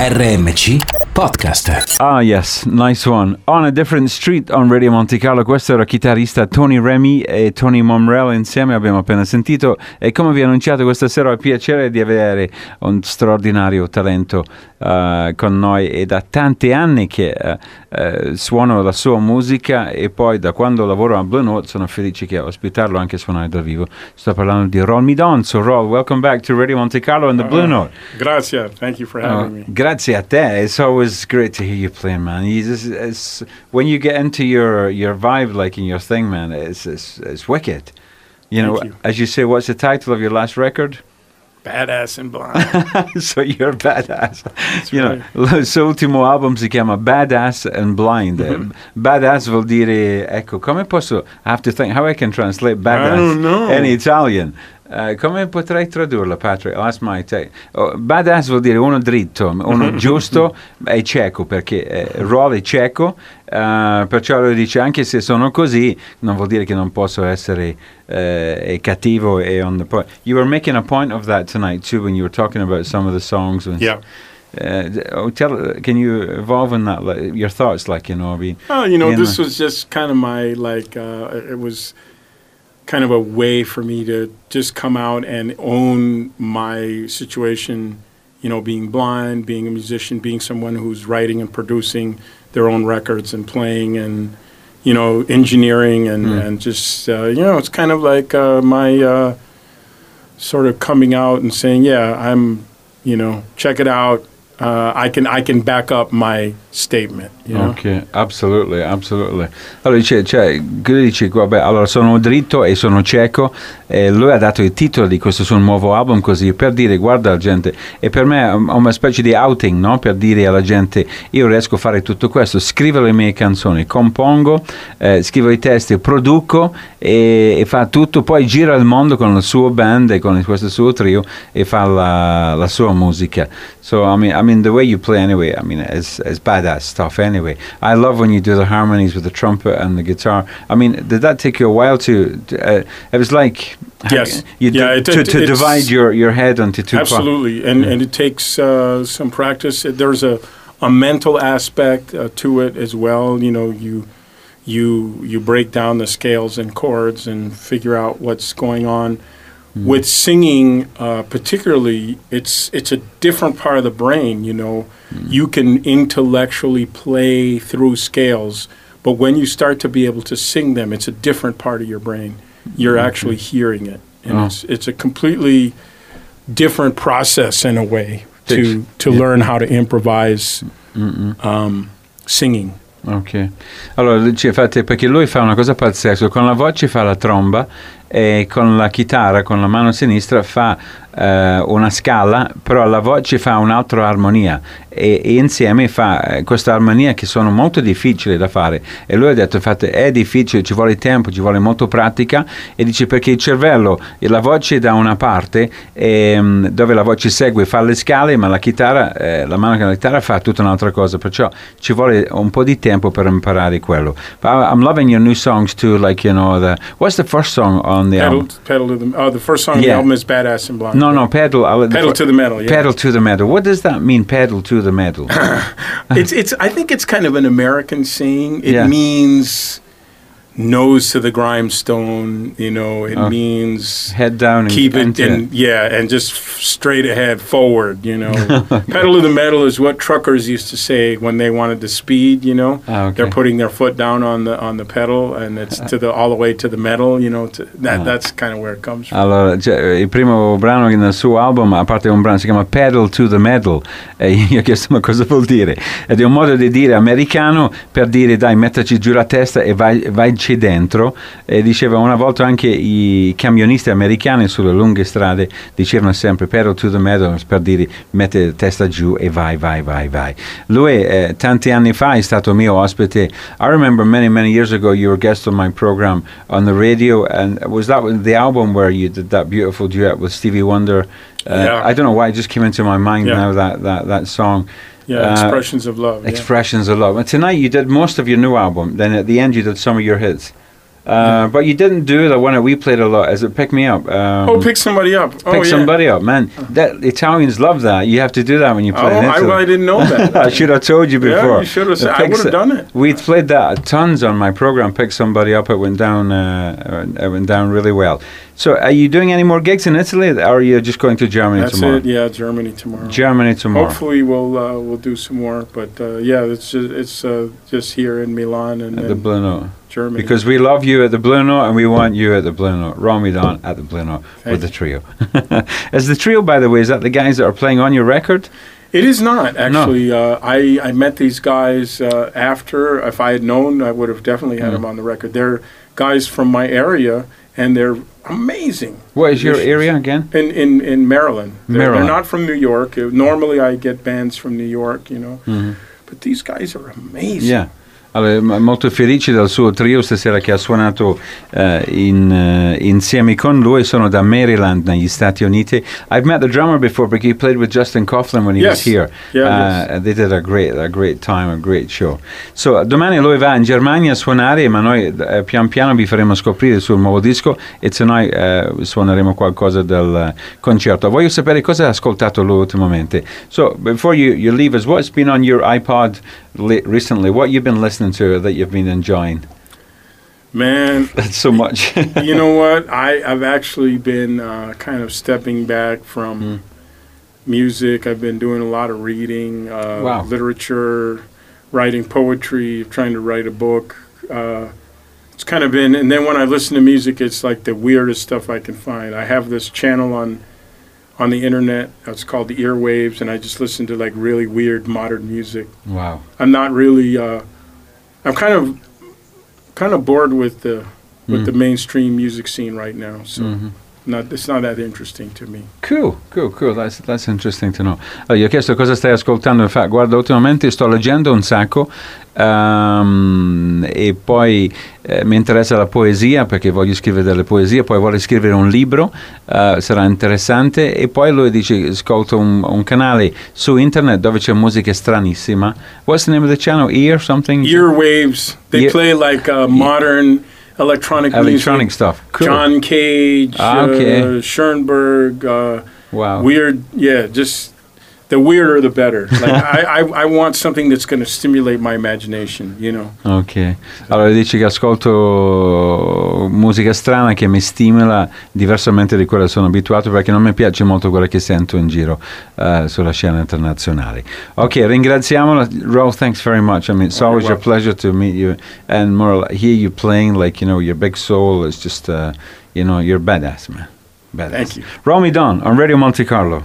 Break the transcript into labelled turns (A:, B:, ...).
A: RMC Podcast.
B: Ah, yes, nice one. On a Different Street on Radio Monte Carlo, questo era il chitarrista Tony Remy e Tony Momrell insieme, abbiamo appena sentito. E come vi ho annunciato questa sera ho il piacere di avere un straordinario talento uh, con noi. È da tanti anni che uh, uh, suono la sua musica e poi da quando lavoro a Blue Note sono felice che ospitarlo anche suonare dal vivo. Sto parlando di Roll Me Don. So, Roll, welcome back to Radio Monte Carlo and the Blue Note.
C: Grazie, thank you for having me.
B: Grazie a te. It's always great to hear you playing, man. You just, it's, when you get into your, your vibe, like in your thing, man, it's it's, it's wicked. You know,
C: Thank you.
B: as you say, what's the title of your last record?
C: Badass and blind.
B: so you're badass. you
C: right.
B: know, suo ultimo album si chiama Badass and Blind.
C: Mm-hmm.
B: Eh, Badass vuol dire, ecco, come posso, I have to think how I can translate badass
C: know.
B: in Italian. Eh, come potrei tradurlo, Patrick? That's my take. Oh, badass vuol dire uno dritto, uno giusto e cieco, perché eh, Roll è cieco, eh, perciò lui dice anche se sono così, non vuol dire che non posso essere eh, cattivo e on the point. You were making a point of that tonight too when you were talking about some of the songs. And,
C: yeah.
B: Uh, tell, can you evolve on that? Like, your thoughts, like you know, mean,
C: Oh, you know, this
B: no.
C: was just kind of my like. Uh, it was kind of a way for me to just come out and own my situation. You know, being blind, being a musician, being someone who's writing and producing their own records and playing and you know engineering and
B: Mm.
C: and just uh, you know it's kind of like uh, my uh, sort of coming out and saying, yeah, I'm you know check it out. Uh, I can I can back up my statement. You know?
B: Ok, absolutely, absolutely. Allora dice, cioè, dice, vabbè, allora sono dritto e sono cieco e lui ha dato il titolo di questo suo nuovo album così per dire, guarda la gente, e per me è un- una specie di outing, no? Per dire alla gente, io riesco a fare tutto questo, scrivo le mie canzoni, compongo, eh, scrivo i testi, produco e, e fa tutto, poi gira il mondo con il suo band e con questo suo trio e fa la, la sua musica. So, I mean, I mean, the way you play anyway, I mean, it's is badass stuff anyway. I love when you do the harmonies with the trumpet and the guitar. I mean, did that take you a while to, uh, it was like,
C: Yes.
B: you
C: Yeah,
B: did-
C: it-
B: to,
C: it-
B: to divide your, your head onto two parts.
C: Absolutely, and and it takes uh, some practice. There's a a mental aspect uh, to it as well. You know, you you you break down the scales and chords and figure out what's going on. With singing, uh, particularly, it's it's a different part of the brain. You know, you can intellectually play through scales, but when you start to be able to sing them, it's a different part of your brain. You're actually hearing it, and
B: Oh.
C: it's it's a completely different process in a way to to
B: yeah.
C: learn how to improvise um, singing.
B: Ok, allora perché lui fa una cosa pazzesca, con la voce fa la tromba e con la chitarra, con la mano sinistra fa eh, una scala, però la voce fa un'altra armonia e, e insieme fa eh, questa armonia che sono molto difficili da fare e lui ha detto, infatti è difficile, ci vuole tempo, ci vuole molto pratica e dice perché il cervello, e la voce da una parte ehm, dove la voce segue fa le scale ma la chitarra, eh, la mano con la chitarra fa tutta un'altra cosa, perciò ci vuole un po' di tempo per imparare quello. But I'm loving your new songs too, like you know, the, what's the first song on the
C: Pedal,
B: album?
C: pedal to the. Oh, the first song on the album is "Badass and Blind."
B: No, no, pedal. I'll-
C: Pedal to the metal. Yeah.
B: Pedal to the metal. What does that mean? Pedal to the metal.
C: it's it's. I think it's kind of an American saying. It
B: Yeah.
C: means nose to the grindstone. You know, it
B: Oh.
C: means
B: Head down and
C: keep it
B: into
C: and yeah, and just straight ahead, forward. You know, pedal to the metal is what truckers used to say when they wanted to speed. You know,
B: Ah, okay.
C: they're putting their foot down on the on the pedal, and it's to the all the way to the metal. You know, to, that
B: Ah.
C: that's kind of where it comes from.
B: Allora, cioè, il primo brano che nel suo album, a parte un brano, si chiama Pedal to the Metal. E io ho chiesto ma cosa vuol dire? Ed è un modo di dire americano per dire dai, mettaci giù la testa e vai, vai, vaici dentro. E diceva una volta anche i camionisti americani sulle lunghe strade dicevano sempre Pedal to the Metal per dire mette testa giù e vai, vai, vai, vai. Lui eh, tanti anni fa è stato mio ospite. I remember many, many years ago you were guest on my program on the radio and was that the album where you did that beautiful duet with Stevie Wonder? Uh,
C: Yeah.
B: I don't know why it just came into my mind
C: Yeah.
B: now that, that, that song.
C: Yeah,
B: Uh,
C: expressions of love. yeah.
B: Expressions of Love. And tonight you did most of your new album. Then at the end you did some of your hits. Uh, but you didn't do the one that we played a lot. Is it Pick Me Up? Um,
C: oh, pick somebody up. oh,
B: Pick
C: yeah.
B: somebody up, man. That Italians love that. You have to do that when you
C: Oh,
B: play in
C: I,
B: Italy.
C: well, I didn't know that.
B: I should have told you before.
C: Yeah, you should have said- I would've done it.
B: We played that tons on my program. Pick somebody up. It went down. Uh, it went down really well. So, are you doing any more gigs in Italy, or are you just going to Germany
C: That's
B: tomorrow?
C: it. Yeah, Germany tomorrow.
B: Germany tomorrow.
C: Hopefully, we'll uh, we'll do some more. But uh, yeah, it's just it's uh, just here in Milan and,
B: At the Note.
C: Germany.
B: Because we love you at the Blue Note and we want you at the Blue Note. Raul Midon at the Blue Note with the trio. is the trio, by the way, is that the guys that are playing on your record?
C: It is not actually. Uh, I I met these guys uh, after. If I had known, I would have definitely had
B: Mm.
C: them on the record. They're guys from my area, and they're amazing.
B: What is your area again?
C: In in in Maryland. They're,
B: Maryland.
C: They're not from New York. Normally, I get bands from New York, you know.
B: Mhm.
C: But these guys are amazing.
B: Yeah. Allora, molto felice del suo trio stasera che ha suonato eh, in, eh, insieme con lui. Sono da Maryland, negli Stati Uniti. I've met the drummer before because he played with Justin Coughlin when he was
C: Yes.
B: here.
C: Yeah,
B: Uh,
C: yes.
B: They did a great, a great time, a great show. So, domani lui va in Germania a suonare, ma noi eh, pian piano vi faremo scoprire il suo nuovo disco e tonight eh, suoneremo qualcosa del concerto. Voglio sapere cosa ha ascoltato lui ultimamente. So, before you, you leave us, what's been on your iPod recently? What you've been listening to that you've been enjoying?
C: Man,
B: That's so much.
C: you know what? I, I've actually been uh, kind of stepping back from
B: Mm.
C: music. I've been doing a lot of reading, uh,
B: Wow.
C: literature, writing poetry, trying to write a book. Uh, it's kind of been, and then when I listen to music, it's like the weirdest stuff I can find. I have this channel on on the internet. It's called the Earwaves, and I just listen to like really weird modern music.
B: wow.
C: I'm not really. Uh, I'm kind of kind of bored with the with
B: Mm.
C: the mainstream music scene right now. So
B: Mhm.
C: Not it's not that interesting to me.
B: Cool, cool, cool. That's, that's interesting to know. Allora, gli ho chiesto cosa stai ascoltando e fa, guarda, ultimamente sto leggendo un sacco ehm, e poi eh, mi interessa la poesia perché voglio scrivere delle poesie, poi voglio scrivere un libro, eh, sarà interessante e poi lui dice ascolto un, un canale su internet dove c'è musica stranissima. What's the name of the channel? Ear something?
C: Earwaves. They
B: Ear-
C: play like uh, modern electronic
B: Electronic
C: music.
B: stuff. Cool.
C: John Cage,
B: Ah, okay.
C: uh, Schoenberg, uh,
B: wow.
C: weird. Yeah, just the weirder the better. Like I, I, I want something that's going to stimulate my imagination. You know.
B: Ok, allora dici che ascolto musica strana che mi stimola diversamente di quella che sono abituato perché non mi piace molto quella che sento in giro eh, sulla scena internazionale. Ok, ringraziamola. Raul, thanks very much. I mean, it's
C: Oh,
B: always a pleasure to meet you and more like, hear you playing like, you know, your big soul is just, uh, you know, you're badass, man. Badass.
C: Thank you.
B: Raul Midon on Radio Monte Carlo.